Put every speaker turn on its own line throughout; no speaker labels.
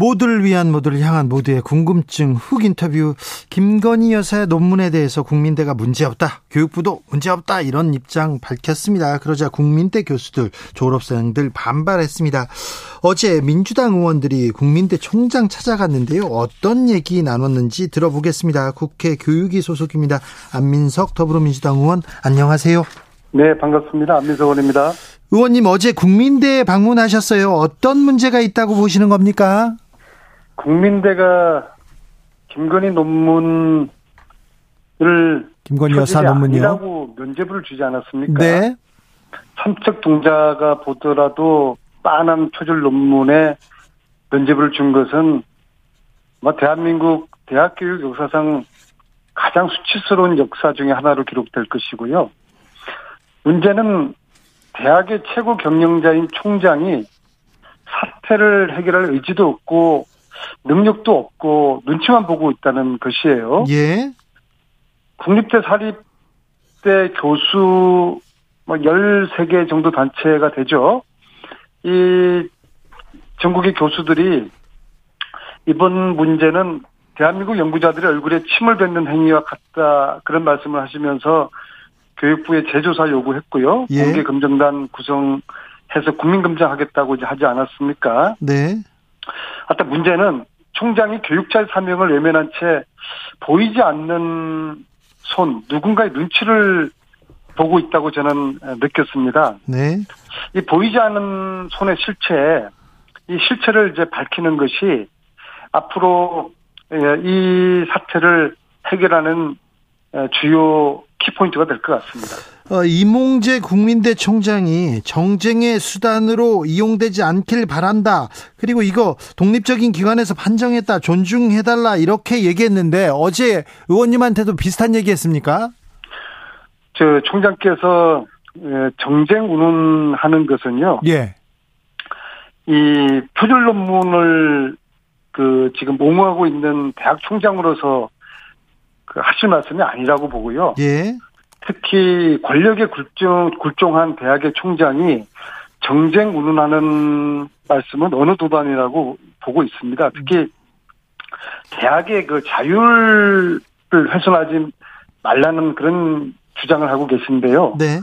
모두를 위한 모두를 향한 모두의 궁금증 훅 인터뷰. 김건희 여사의 논문에 대해서 국민대가 문제없다 교육부도 문제없다 이런 입장 밝혔습니다. 그러자 국민대 교수들 졸업생들 반발했습니다. 어제 민주당 의원들이 국민대 총장 찾아갔는데요. 어떤 얘기 나눴는지 들어보겠습니다. 국회 교육위 소속입니다. 안민석 더불어민주당 의원 안녕하세요.
네 반갑습니다. 안민석 의원입니다.
의원님 어제 국민대에 방문하셨어요. 어떤 문제가 있다고 보시는 겁니까?
국민대가 김건희 논문을
김건희 여사 논문이요?
아니라고 면죄부를 주지 않았습니까?
네.
삼척 동자가 보더라도 빤한 표절 논문에 면죄부를 준 것은 뭐 대한민국 대학교육 역사상 가장 수치스러운 역사 중의 하나로 기록될 것이고요. 문제는 대학의 최고 경영자인 총장이 사태를 해결할 의지도 없고 능력도 없고 눈치만 보고 있다는 것이에요.
예.
국립대 사립대 교수 뭐 13개 정도 단체가 되죠. 이 전국의 교수들이 이번 문제는 대한민국 연구자들의 얼굴에 침을 뱉는 행위와 같다 그런 말씀을 하시면서 교육부에 재조사 요구했고요.
예.
공개 검증단 구성해서 국민 검증하겠다고 이제 하지 않았습니까?
네.
하여튼 문제는 총장이 교육자의 사명을 외면한 채 보이지 않는 손, 누군가의 눈치를 보고 있다고 저는 느꼈습니다.
네.
이 보이지 않는 손의 실체, 이 실체를 이제 밝히는 것이 앞으로 예, 이 사태를 해결하는 예, 주요 키포인트가 될 것 같습니다.
어, 이몽재 국민대 총장이 정쟁의 수단으로 이용되지 않길 바란다. 그리고 이거 독립적인 기관에서 판정했다. 존중해달라. 이렇게 얘기했는데 어제 의원님한테도 비슷한 얘기 했습니까?
저 총장께서 예, 정쟁 운운하는 것은요.
예.
이 표절 논문을 그 지금 옹호하고 있는 대학 총장으로서 그 하실 말씀이 아니라고 보고요.
예.
특히 권력에 굴종, 굴종한 대학의 총장이 정쟁 운운하는 말씀은 어느 도단이라고 보고 있습니다. 특히 대학의 그 자율을 훼손하지 말라는 그런 주장을 하고 계신데요.
네.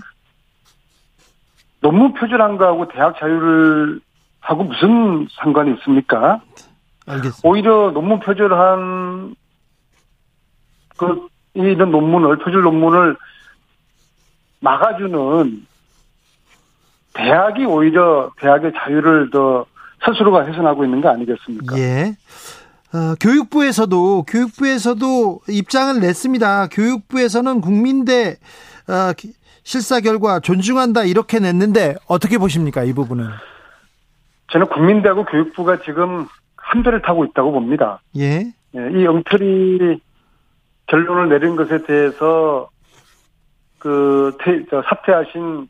논문 표절한 거하고 대학 자율을 하고 무슨 상관이 있습니까?
알겠습니다.
오히려 논문 표절한 그 이런 논문을 표절 논문을 막아주는 대학이 오히려 대학의 자유를 더 스스로가 훼손하고 있는 거 아니겠습니까?
예. 어, 교육부에서도 교육부에서도 입장을 냈습니다. 교육부에서는 국민대 어, 기- 실사 결과 존중한다 이렇게 냈는데 어떻게 보십니까 이 부분은?
저는 국민대하고 교육부가 지금 한 배를 타고 있다고 봅니다.
예.
예, 이 엉터리 결론을 내린 것에 대해서 그 퇴, 저 사퇴하신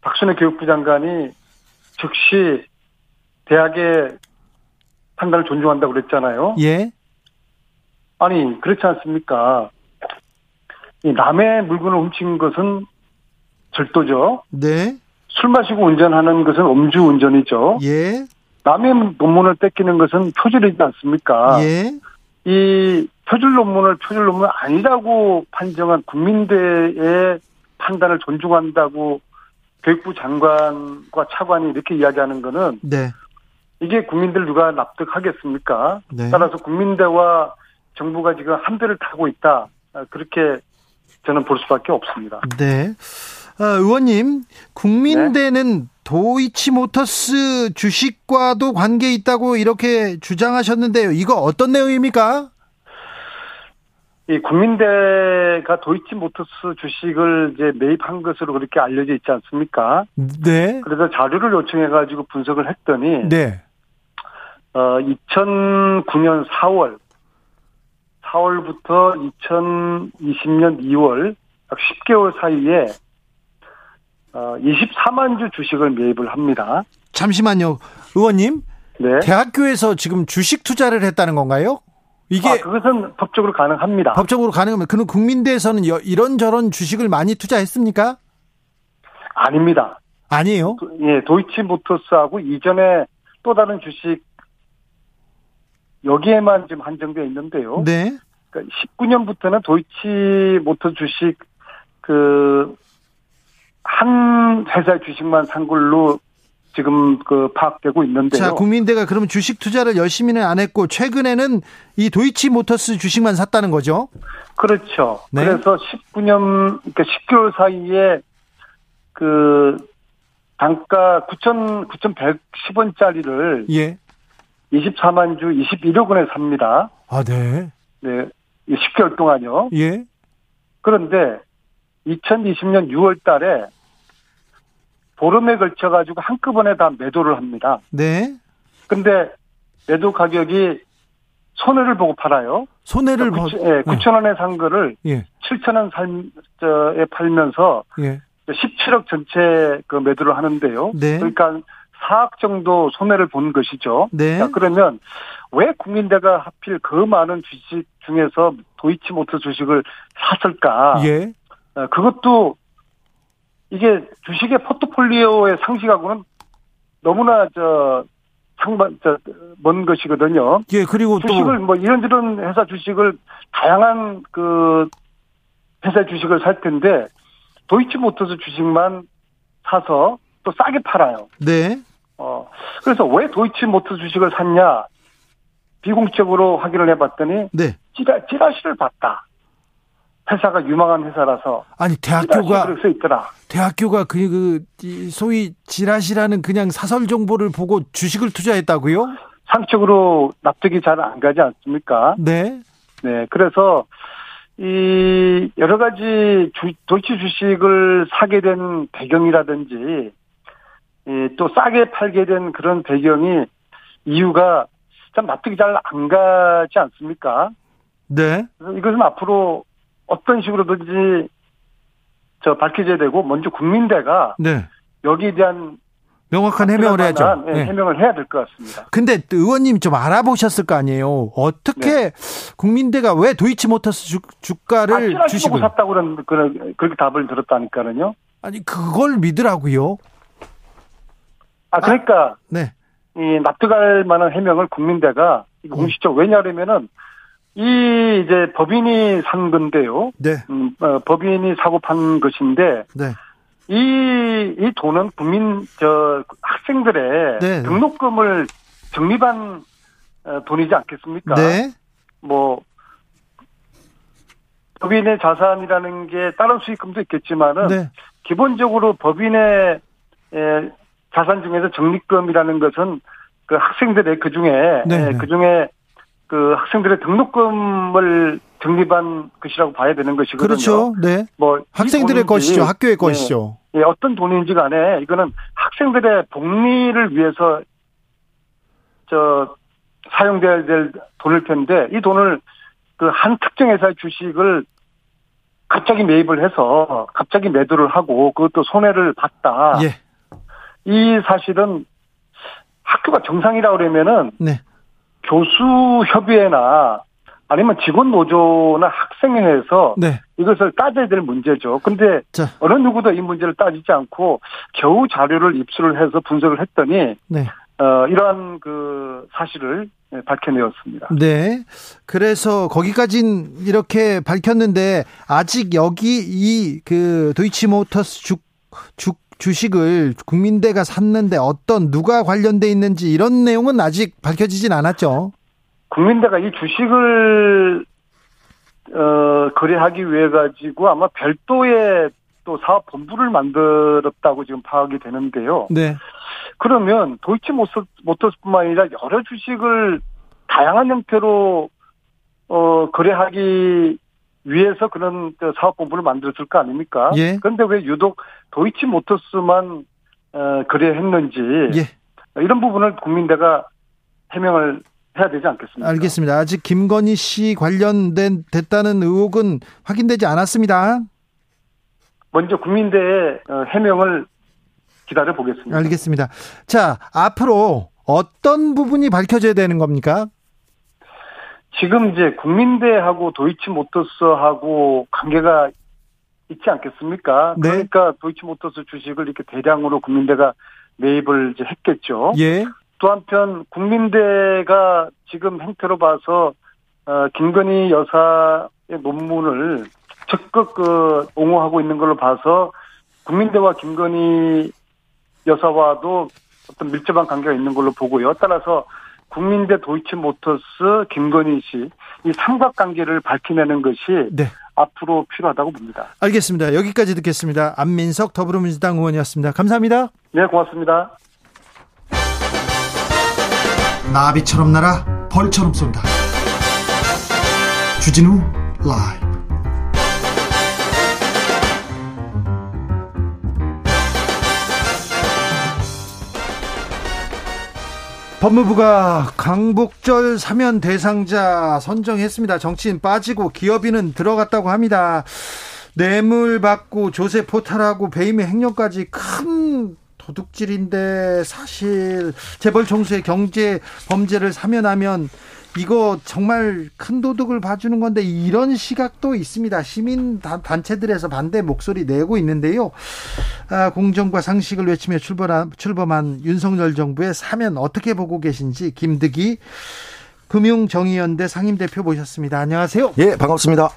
박순애 교육부 장관이 즉시 대학의 판단을 존중한다고 그랬잖아요.
예.
아니 그렇지 않습니까? 이 남의 물건을 훔친 것은 절도죠.
네.
술 마시고 운전하는 것은 음주 운전이죠.
예.
남의 논문을 뺏기는 것은 표절이지 않습니까?
예.
이 표절 논문을 표절 논문 아니라고 판정한 국민대의 판단을 존중한다고 교육부 장관과 차관이 이렇게 이야기하는 거는
네.
이게 국민들 누가 납득하겠습니까?
네.
따라서 국민대와 정부가 지금 한 배를 타고 있다. 아, 그렇게 저는 볼 수밖에 없습니다.
네. 어, 의원님, 국민대는 도이치모터스 주식과도 관계 있다고 이렇게 주장하셨는데요. 이거 어떤 내용입니까?
이 국민대가 도이치모터스 주식을 이제 매입한 것으로 그렇게 알려져 있지 않습니까?
네.
그래서 자료를 요청해가지고 분석을 했더니
네.
어 2009년 4월 4월부터 2020년 2월 약 10개월 사이에 어, 24만 주 주식을 매입을 합니다.
잠시만요. 의원님.
네.
대학교에서 지금 주식 투자를 했다는 건가요? 이게
아, 그것은 법적으로 가능합니다.
법적으로 가능하면 그럼 국민대에서는 여- 이런저런 주식을 많이 투자했습니까?
아닙니다.
아니에요.
도- 예, 도이치모터스하고 이전에 또 다른 주식 여기에만 지금 한정되어 있는데요.
네.
그러니까 19년부터는 도이치모터 주식 그 한 회사 주식만 산 걸로 지금 그 파악되고 있는데요.
자, 국민대가 그러면 주식 투자를 열심히는 안 했고 최근에는 이 도이치 모터스 주식만 샀다는 거죠?
그렇죠.
네.
그래서 19년 그러니까 10개월 사이에 그 단가 9천 9,110원짜리를
예.
24만 주 21억 원에 삽니다.
아, 네.
네. 10개월 동안요.
예.
그런데 2020년 6월 달에 보름에 걸쳐 가지고 한꺼번에 다 매도를 합니다.
네.
근데 매도 가격이 손해를 보고 팔아요.
손해를 봐.
9천, 예, 9천 원에 산 거를
예.
7천 원 살, 저에 팔면서
예.
17억 전체 그 매도를 하는데요.
네.
그러니까 4억 정도 손해를 본 것이죠.
네.
자, 그러면 왜 국민대가 하필 그 많은 주식 중에서 도이치모터 주식을 샀을까?
예.
어, 그것도 이게 주식의 포트폴리오의 상식하고는 너무나 저 상반 저먼 것이거든요.
예, 그리고 또
주식을 뭐 이런저런 회사 주식을 다양한 그 회사 주식을 살 텐데 도이치모터스 주식만 사서 또 싸게 팔아요.
네.
어 그래서 왜 도이치모터 주식을 샀냐 비공적으로 확인을 해봤더니
네.
찌라, 찌라시를 봤다. 회사가 유망한 회사라서
아니 대학교가
써 있더라.
대학교가 그, 그 이, 소위 지라시라는 그냥 사설 정보를 보고 주식을 투자했다고요?
상식적으로 납득이 잘 안 가지 않습니까?
네.
네, 그래서 이 여러 가지 주, 도이치 주식을 사게 된 배경이라든지 이, 또 싸게 팔게 된 그런 배경이 이유가 참 납득이 잘 안 가지 않습니까?
네.
이것은 앞으로 어떤 식으로든지 저 밝혀져야 되고 먼저 국민대가
네.
여기에 대한
명확한 해명을 해야죠. 네.
해명을 해야 될 것 같습니다.
근데 의원님 좀 알아보셨을 거 아니에요. 어떻게 국민대가 왜 도이치 모터스 주, 주가를
아, 보고 샀다고 그런 그런 그렇게 답을 들었다니까요.
아니 그걸 믿으라고요?
아 그러니까
네.
이 납득할 만한 해명을 국민대가 이거 공식적 왜냐하면은 이 이제 법인이 산 건데요.
네.
음, 어, 법인이 사고 판 것인데
네.
이, 이 돈은 국민 저 학생들의
네.
등록금을 적립한 어, 돈이지 않겠습니까?
네.
뭐 법인의 자산이라는 게 다른 수익금도 있겠지만은
네.
기본적으로 법인의 에, 자산 중에서 적립금이라는 것은 그 학생들의 그 중에
네, 네.
그 중에 그 학생들의 등록금을 적립한 것이라고 봐야 되는 것이거든요.
그렇죠. 네.
뭐이
학생들의
돈인지,
것이죠. 학교의
예,
것이죠.
예, 어떤 돈인지 간에 이거는 학생들의 복리를 위해서 저 사용돼야 될 돈일 텐데 이 돈을 그 한 특정 회사의 주식을 갑자기 매입을 해서 갑자기 매도를 하고 그것도 손해를 봤다.
예.
이 사실은 학교가 정상이라고 그러면은
네.
교수 협의회나 아니면 직원 노조나 학생회에서
네.
이것을 따져야 될 문제죠. 근데
자.
어느 누구도 이 문제를 따지지 않고 겨우 자료를 입수를 해서 분석을 했더니
네.
어, 이러한 그 사실을 예, 밝혀내었습니다.
네. 그래서 거기까진 이렇게 밝혔는데 아직 여기 이 그 도이치모터스 주, 주 주식을 국민대가 샀는데 어떤 누가 관련돼 있는지 이런 내용은 아직 밝혀지진 않았죠.
국민대가 이 주식을 어, 거래하기 위해 가지고 아마 별도의 또 사업 본부를 만들었다고 지금 파악이 되는데요.
네.
그러면 도이치모터스뿐만 아니라 여러 주식을 다양한 형태로 어 거래하기 위해서 그런 그 사업본부를 만들었을 거 아닙니까?
예.
그런데 왜 유독 도이치모터스만 어 거래했는지
예.
이런 부분을 국민대가 해명을 해야 되지 않겠습니까?
알겠습니다. 아직 김건희 씨 관련된 됐다는 의혹은 확인되지 않았습니다.
먼저 국민대의 어, 해명을 기다려 보겠습니다.
알겠습니다. 자, 앞으로 어떤 부분이 밝혀져야 되는 겁니까?
지금 이제 국민대하고 도이치모터스하고 관계가 있지 않겠습니까?
네.
그러니까 도이치모터스 주식을 이렇게 대량으로 국민대가 매입을 이제 했겠죠.
예.
또 한편 국민대가 지금 행태로 봐서 어, 김건희 여사의 논문을 적극 그 옹호하고 있는 걸로 봐서 국민대와 김건희 여사와도 어떤 밀접한 관계가 있는 걸로 보고요. 따라서 국민대 도이치모터스 김건희 씨 이 삼각관계를 밝혀내는 것이
네.
앞으로 필요하다고 봅니다.
알겠습니다. 여기까지 듣겠습니다. 안민석 더불어민주당 의원이었습니다. 감사합니다.
네, 고맙습니다.
나비처럼 날아 벌처럼 쏜다. 주진우 라이 법무부가 강복절 사면 대상자 선정했습니다. 정치인 빠지고 기업인은 들어갔다고 합니다. 뇌물 받고 조세 포탈하고 배임의 횡령까지 큰 도둑질인데 사실 재벌 총수의 경제 범죄를 사면하면 이거 정말 큰 도둑을 봐주는 건데 이런 시각도 있습니다. 시민 단체들에서 반대 목소리 내고 있는데요. 아, 공정과 상식을 외치며 출범한, 출범한 윤석열 정부의 사면 어떻게 보고 계신지 김득희 금융정의연대 상임대표 모셨습니다. 안녕하세요.
예, 반갑습니다.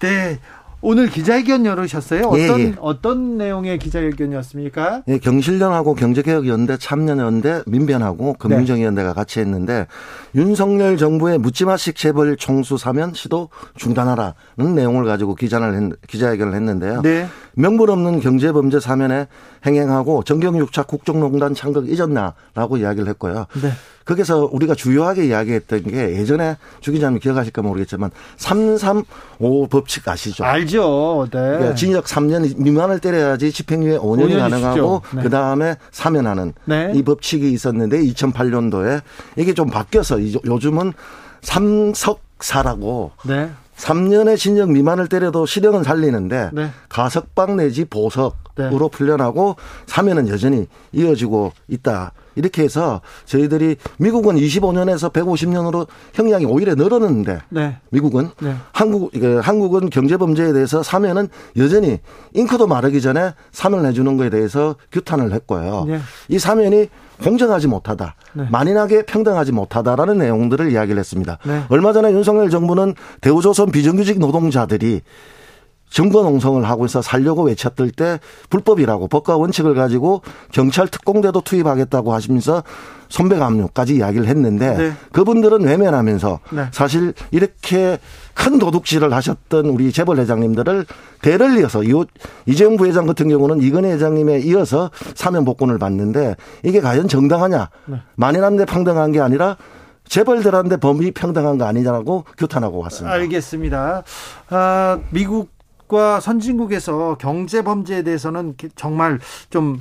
네. 오늘 기자회견 열으셨어요.
예,
어떤
예.
어떤 내용의 기자회견이었습니까?
예, 경실련하고 경제개혁연대, 참여연대, 민변하고
네.
금융정의연대가 같이 했는데 윤석열 정부의 묻지마식 재벌 총수 사면 시도 중단하라는 내용을 가지고 기자를 했, 기자회견을 했는데요.
네.
명분 없는 경제범죄 사면에 행행하고 정경유착 국정농단 창극 잊었나라고 이야기를 했고요.
네.
거기서 우리가 주요하게 이야기했던 게 예전에 주 기자님 기억하실까 모르겠지만 335 법칙 아시죠?
알죠. 네.
그러니까 징역 3년 미만을 때려야지 집행유예 5년이
5년이
가능하고.
네.
그 다음에 사면하는
네.
이 법칙이 있었는데 2008년도에 이게 좀 바뀌어서 이- 요즘은 삼석사라고
네.
3년의 징역 미만을 때려도 실형은 살리는데
네.
가석방 내지 보석으로
네.
풀려나고 사면은 여전히 이어지고 있다. 이렇게 해서 저희들이 미국은 25년에서 150년으로 형량이 오히려 늘었는데
네.
미국은
네.
한국 이게 한국은 경제 범죄에 대해서 사면은 여전히 잉크도 마르기 전에 사면을 해주는 거에 대해서 규탄을 했고요.
네.
이 사면이 공정하지 못하다,
네.
만인하게 평등하지 못하다라는 내용들을 이야기를 했습니다.
네.
얼마 전에 윤석열 정부는 대우조선 비정규직 노동자들이 증거 농성을 하고 있어 살려고 외쳤을 때 불법이라고 법과 원칙을 가지고 경찰 특공대도 투입하겠다고 하시면서 손배감료까지 이야기를 했는데
네.
그분들은 외면하면서
네.
사실 이렇게 큰 도둑질을 하셨던 우리 재벌 회장님들을 대를 이어서 이 이재용 부회장 같은 경우는 이건희 회장님에 이어서 사면 복권을 받는데 이게 과연 정당하냐?
네.
만인한테 평등한 게 아니라 재벌들한테 범위 평등한 거 아니냐고 규탄하고 왔습니다.
알겠습니다. 아, 미국 과 선진국에서 경제 범죄에 대해서는 정말 좀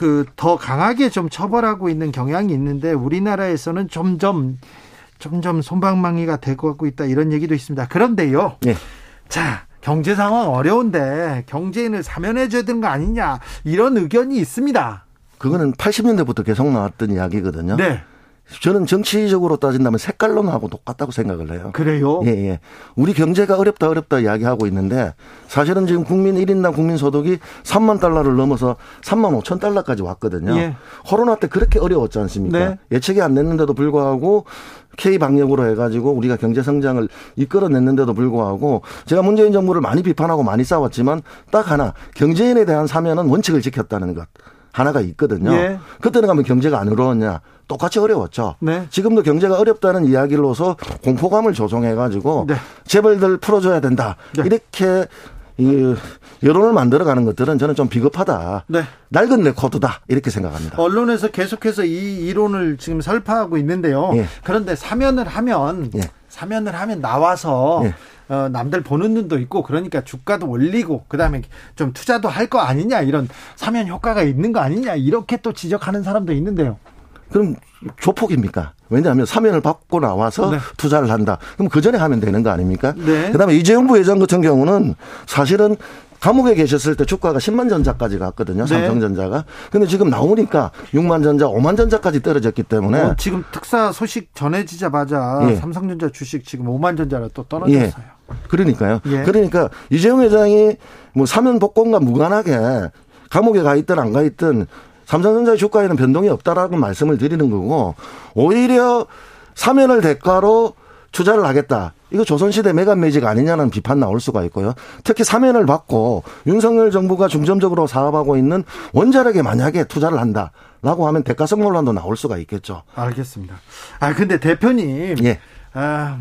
그 더 강하게 좀 처벌하고 있는 경향이 있는데 우리나라에서는 점점 점점 손방망이가 되고 있다 이런 얘기도 있습니다. 그런데요.
예.
자, 경제 상황 어려운데 경제인을 사면해 줘야 되는 거 아니냐 이런 의견이 있습니다.
그거는 80년대부터 계속 나왔던 이야기거든요.
네.
저는 정치적으로 따진다면 색깔론하고 똑같다고 생각을 해요.
그래요?
예, 예. 우리 경제가 어렵다 어렵다 이야기하고 있는데 사실은 지금 국민 1인당 국민 소득이 3만 달러를 넘어서 3만 5천 달러까지 왔거든요.
예.
코로나 때 그렇게 어려웠지 않습니까?
네.
예측이 안 됐는데도 불구하고 K 방역으로 해가지고 우리가 경제 성장을 이끌어냈는데도 불구하고 제가 문재인 정부를 많이 비판하고 많이 싸웠지만 딱 하나 경제인에 대한 사면은 원칙을 지켰다는 것 하나가 있거든요.
예.
그때는 가면 경제가 안 어려웠냐? 똑같이 어려웠죠.
네.
지금도 경제가 어렵다는 이야기로서 공포감을 조성해가지고
네.
재벌들 풀어줘야 된다.
네.
이렇게 이 여론을 만들어가는 것들은 저는 좀 비겁하다.
네.
낡은 레코드다 이렇게 생각합니다.
언론에서 계속해서 이 이론을 지금 설파하고 있는데요.
예.
그런데 사면을 하면
예.
사면을 하면 나와서
예.
어, 남들 보는 눈도 있고 그러니까 주가도 올리고 그다음에 좀 투자도 할 거 아니냐 이런 사면 효과가 있는 거 아니냐 이렇게 또 지적하는 사람도 있는데요.
그럼 조폭입니까? 왜냐하면 사면을 받고 나와서 네. 투자를 한다. 그럼 그 전에 하면 되는 거 아닙니까? 네. 그다음에 이재용 부회장 같은 경우는 사실은 감옥에 계셨을 때 주가가 10만 전자까지 갔거든요. 네. 삼성전자가. 근데 지금 나오니까 6만 전자, 5만 전자까지 떨어졌기 때문에 어,
지금 특사 소식 전해지자마자 예. 삼성전자 주식 지금 5만 전자로 또 떨어졌어요. 예.
그러니까요. 예. 그러니까 이재용 회장이 뭐 사면 복권과 무관하게 감옥에 가 있든 안 가 있든 삼성전자의 주가에는 변동이 없다라고 말씀을 드리는 거고 오히려 사면을 대가로 투자를 하겠다. 이거 조선시대 메간 매직 아니냐는 비판 나올 수가 있고요. 특히 사면을 받고 윤석열 정부가 중점적으로 사업하고 있는 원자력에 만약에 투자를 한다 라고 하면 대가성 논란도 나올 수가 있겠죠.
알겠습니다. 아 근데 대표님, 예. 아,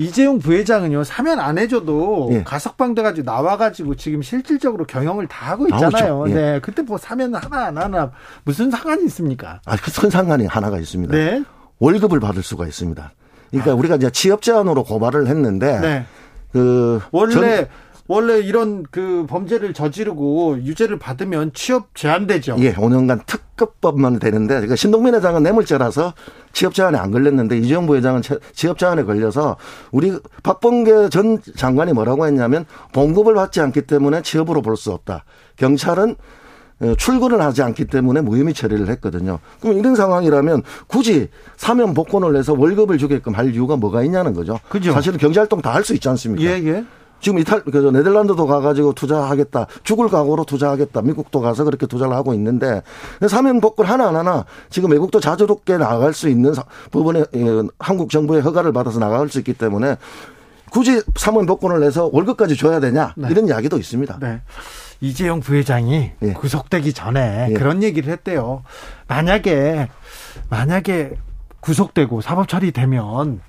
이재용 부회장은요 사면 안 해줘도 예. 가석방 돼가지고 나와가지고 지금 실질적으로 경영을 다 하고 있잖아요. 예. 네, 그때 뭐 사면 하나 안 하나 무슨 상관이 있습니까?
아, 큰 상관이 하나가 있습니다. 네. 월급을 받을 수가 있습니다. 그러니까 아. 우리가 이제 취업 제한으로 고발을 했는데 네. 그
원래 전, 원래 이런 그 범죄를 저지르고 유죄를 받으면 취업 제한되죠.
예, 5년간 특급법만 되는데 그러니까 신동민 회장은 뇌물죄라서 취업 제한에 안 걸렸는데 이재용 부회장은 취업 제한에 걸려서 우리 박범계 전 장관이 뭐라고 했냐면 봉급을 받지 않기 때문에 취업으로 볼 수 없다. 경찰은 어, 출근을 하지 않기 때문에 무혐의 처리를 했거든요. 그럼 이런 상황이라면 굳이 사면 복권을 내서 월급을 주게끔 할 이유가 뭐가 있냐는 거죠. 그죠. 사실은 경제활동 다 할 수 있지 않습니까? 예, 예. 지금 이탈, 그 네덜란드도 가가지고 투자하겠다. 죽을 각오로 투자하겠다. 미국도 가서 그렇게 투자를 하고 있는데 사면 복권 하나 하나 지금 외국도 자주롭게 나갈 수 있는 부분에 예, 한국 정부의 허가를 받아서 나갈 수 있기 때문에 굳이 사면 복권을 내서 월급까지 줘야 되냐 네. 이런 이야기도 있습니다. 네.
이재용 부회장이 예. 구속되기 전에 예. 그런 얘기를 했대요. 만약에 만약에 구속되고 사법 처리되면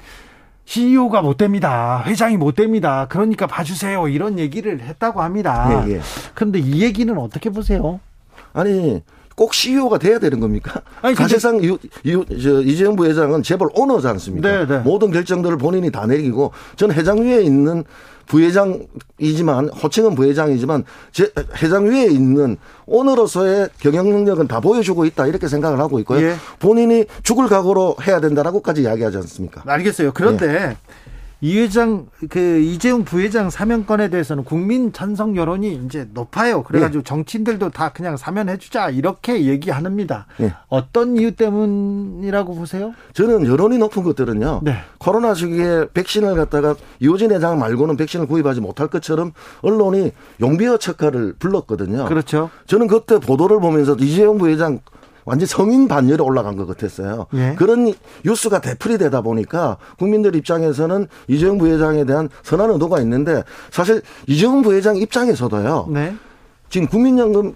CEO가 못 됩니다. 회장이 못 됩니다. 그러니까 봐주세요. 이런 얘기를 했다고 합니다. 예, 예. 그런데 이 얘기는 어떻게 보세요?
아니 꼭 CEO가 돼야 되는 겁니까? 아니, 사실상 저, 이재용 부회장은 재벌 오너지 않습니까? 네, 네. 모든 결정들을 본인이 다 내리고 전 회장 위에 있는 부회장이지만 호칭은 부회장이지만 제 회장 위에 있는 오너로서의 경영 능력은 다 보여주고 있다 이렇게 생각을 하고 있고요. 예. 본인이 죽을 각오로 해야 된다라고까지 이야기하지 않습니까?
알겠어요. 그런데 예. 이 회장 그 이재용 부회장 사면권에 대해서는 국민 찬성 여론이 이제 높아요. 그래가지고 네. 정치인들도 다 그냥 사면해주자 이렇게 얘기합니다. 네. 어떤 이유 때문이라고 보세요?
저는 여론이 높은 것들은요. 네. 코로나 시기에 백신을 갖다가 이호진 회장 말고는 백신을 구입하지 못할 것처럼 언론이 용비어 척화를 불렀거든요.
그렇죠.
저는 그때 보도를 보면서 이재용 부회장 완전 성인 반열에 올라간 것 같았어요. 예. 그런 뉴스가 대풀이 되다 보니까 국민들 입장에서는 이재용 부회장에 대한 선한 의도가 있는데 사실 이재용 부회장 입장에서도요. 네. 지금 국민연금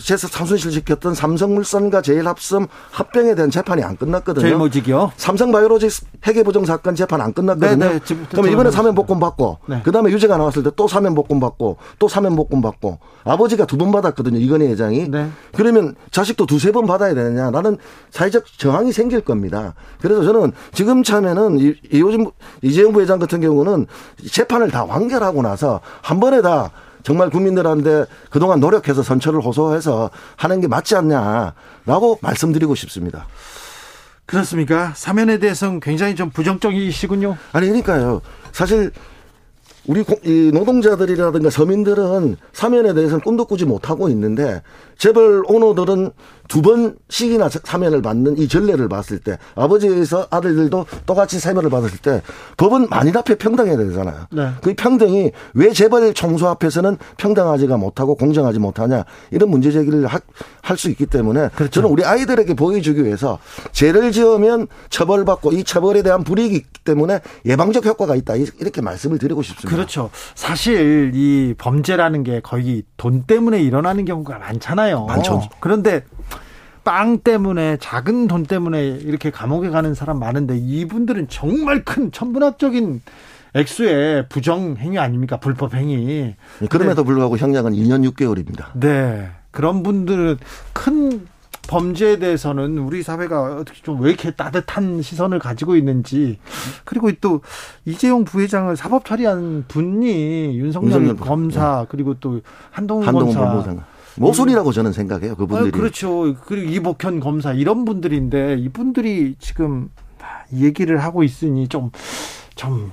제사 삼순실 시켰던 삼성물산과 제일합성 합병에 대한 재판이 안 끝났거든요.
제일모직이요?
삼성바이오로직스 회계부정 사건 재판 안 끝났거든요. 네네. 그럼 이번에 사면복권 받고 네. 그다음에 유죄가 나왔을 때 또 사면복권 받고 또 사면복권 받고 아버지가 두 번 받았거든요. 이건희 회장이. 네. 그러면 자식도 두세 번 받아야 되느냐. 나는 사회적 저항이 생길 겁니다. 그래서 저는 지금 참에는 이호진 이재용 부회장 같은 경우는 재판을 다 완결하고 나서 한 번에 다 정말 국민들한테 그동안 노력해서 선처를 호소해서 하는 게 맞지 않냐라고 말씀드리고 싶습니다.
그렇습니까? 사면에 대해서는 굉장히 좀 부정적이시군요.
아니 그러니까요. 사실 우리 노동자들이라든가 서민들은 사면에 대해서는 꿈도 꾸지 못하고 있는데 재벌 오너들은 두 번씩이나 사면을 받는 이 전례를 봤을 때 아버지에서 아들들도 똑같이 사면을 받았을 때 법은 만일 앞에 평등해야 되잖아요. 네. 그 평등이 왜 재벌 총수 앞에서는 평등하지가 못하고 공정하지 못하냐 이런 문제 제기를 할 수 있기 때문에 그렇죠. 저는 우리 아이들에게 보여주기 위해서 죄를 지으면 처벌받고 이 처벌에 대한 불이익이 있기 때문에 예방적 효과가 있다 이렇게 말씀을 드리고 싶습니다.
그렇죠. 사실 이 범죄라는 게 거의 돈 때문에 일어나는 경우가 많잖아요.
많죠.
그런데 빵 때문에 작은 돈 때문에 이렇게 감옥에 가는 사람 많은데 이분들은 정말 큰 천문학적인 액수의 부정 행위 아닙니까? 불법 행위. 네,
그럼에도 불구하고 형량은 2년 6개월입니다.
네. 그런 분들은 큰 범죄에 대해서는 우리 사회가 어떻게 좀 왜 이렇게 따뜻한 시선을 가지고 있는지 그리고 또 이재용 부회장을 사법 처리한 분이 윤석열, 윤석열 검사 네. 그리고 또 한동훈, 한동훈 검사
모순이라고 저는 생각해요. 그분들이.
아, 그렇죠. 그리고 이복현 검사 이런 분들인데 이분들이 지금 얘기를 하고 있으니 좀 좀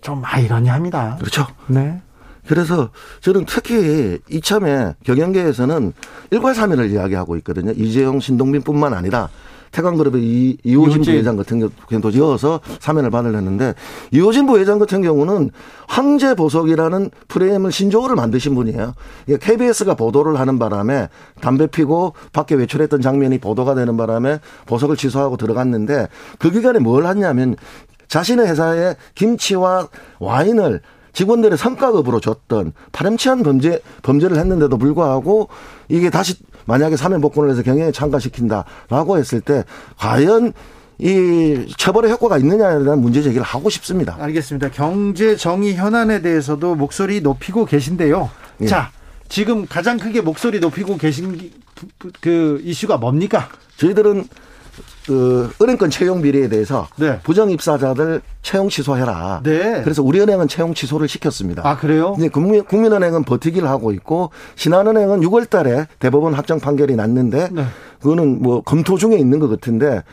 좀 아이러니합니다.
그렇죠.
네.
그래서 저는 특히 이참에 경영계에서는 일괄 사면을 이야기하고 있거든요. 이재용, 신동빈뿐만 아니라 태광그룹의 이, 이호진 부회장 같은 경우도 이어서 사면을 받으려는데 이호진 부회장 같은 경우는 황제 보석이라는 프레임을 신조어를 만드신 분이에요. KBS가 보도를 하는 바람에 담배 피고 밖에 외출했던 장면이 보도가 되는 바람에 보석을 취소하고 들어갔는데 그 기간에 뭘 했냐면 자신의 회사에 김치와 와인을 직원들의 성과급으로 줬던 파렴치한 범죄 범죄를 했는데도 불구하고 이게 다시 만약에 사면 복권을 해서 경영에 참가시킨다라고 했을 때 과연 이 처벌의 효과가 있느냐에 대한 문제 제기를 하고 싶습니다.
알겠습니다. 경제 정의 현안에 대해서도 목소리 높이고 계신데요. 예. 자, 지금 가장 크게 목소리 높이고 계신 그 이슈가 뭡니까?
저희들은 그 은행권 채용 비리에 대해서 네. 부정 입사자들 채용 취소해라. 네. 그래서 우리은행은 채용 취소를 시켰습니다.
아 그래요?
이제 국민, 국민은행은 버티기를 하고 있고 신한은행은 6월달에 대법원 확정 판결이 났는데 네. 그거는 뭐 검토 중에 있는 것 같은데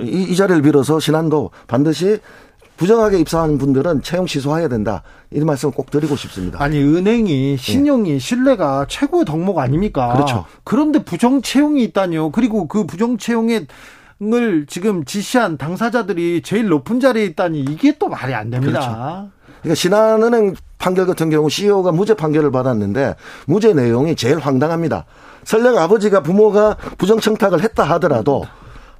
이, 이 자리를 빌어서 신한도 반드시 부정하게 입사하는 분들은 채용 취소해야 된다. 이런 말씀을 꼭 드리고 싶습니다.
아니 은행이 신용이 네. 신뢰가 최고의 덕목 아닙니까?
그렇죠.
그런데 부정 채용이 있다니요. 그리고 그 부정 채용에 을 지금 지시한 당사자들이 제일 높은 자리에 있다니 이게 또 말이 안 됩니다.
그렇죠. 그러니까 신한은행 판결 같은 경우 CEO가 무죄 판결을 받았는데 무죄 내용이 제일 황당합니다. 설령 아버지가 부모가 부정 청탁을 했다 하더라도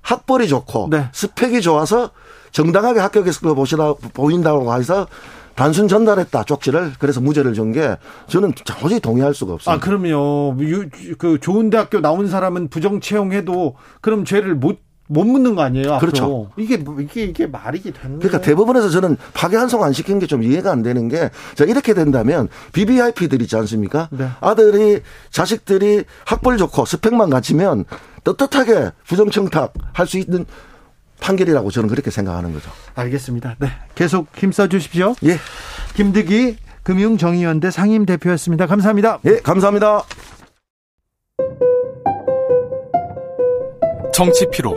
학벌이 좋고 네. 스펙이 좋아서 정당하게 합격했을 거 보시다 보인다고 해서 단순 전달했다 쪽지를 그래서 무죄를 준 게 저는 도저히 동의할 수가 없습니다.
아 그럼요. 그 좋은 대학교 나온 사람은 부정 채용해도 그럼 죄를 못 못 묻는 거 아니에요? 앞으로.
그렇죠.
이게 이게 이게 말이 되는
그러니까 대법원에서 저는 파괴환송 안 시킨 게 좀 이해가 안 되는 게 자, 이렇게 된다면 BBIP들 있지 않습니까? 네. 아들이 자식들이 학벌 좋고 스펙만 갖추면 떳떳하게 부정청탁 할 수 있는 판결이라고 저는 그렇게 생각하는 거죠.
알겠습니다. 네. 계속 힘써 주십시오.
예.
김득희 금융정의연대 상임 대표였습니다. 감사합니다.
예, 감사합니다.
정치 피로,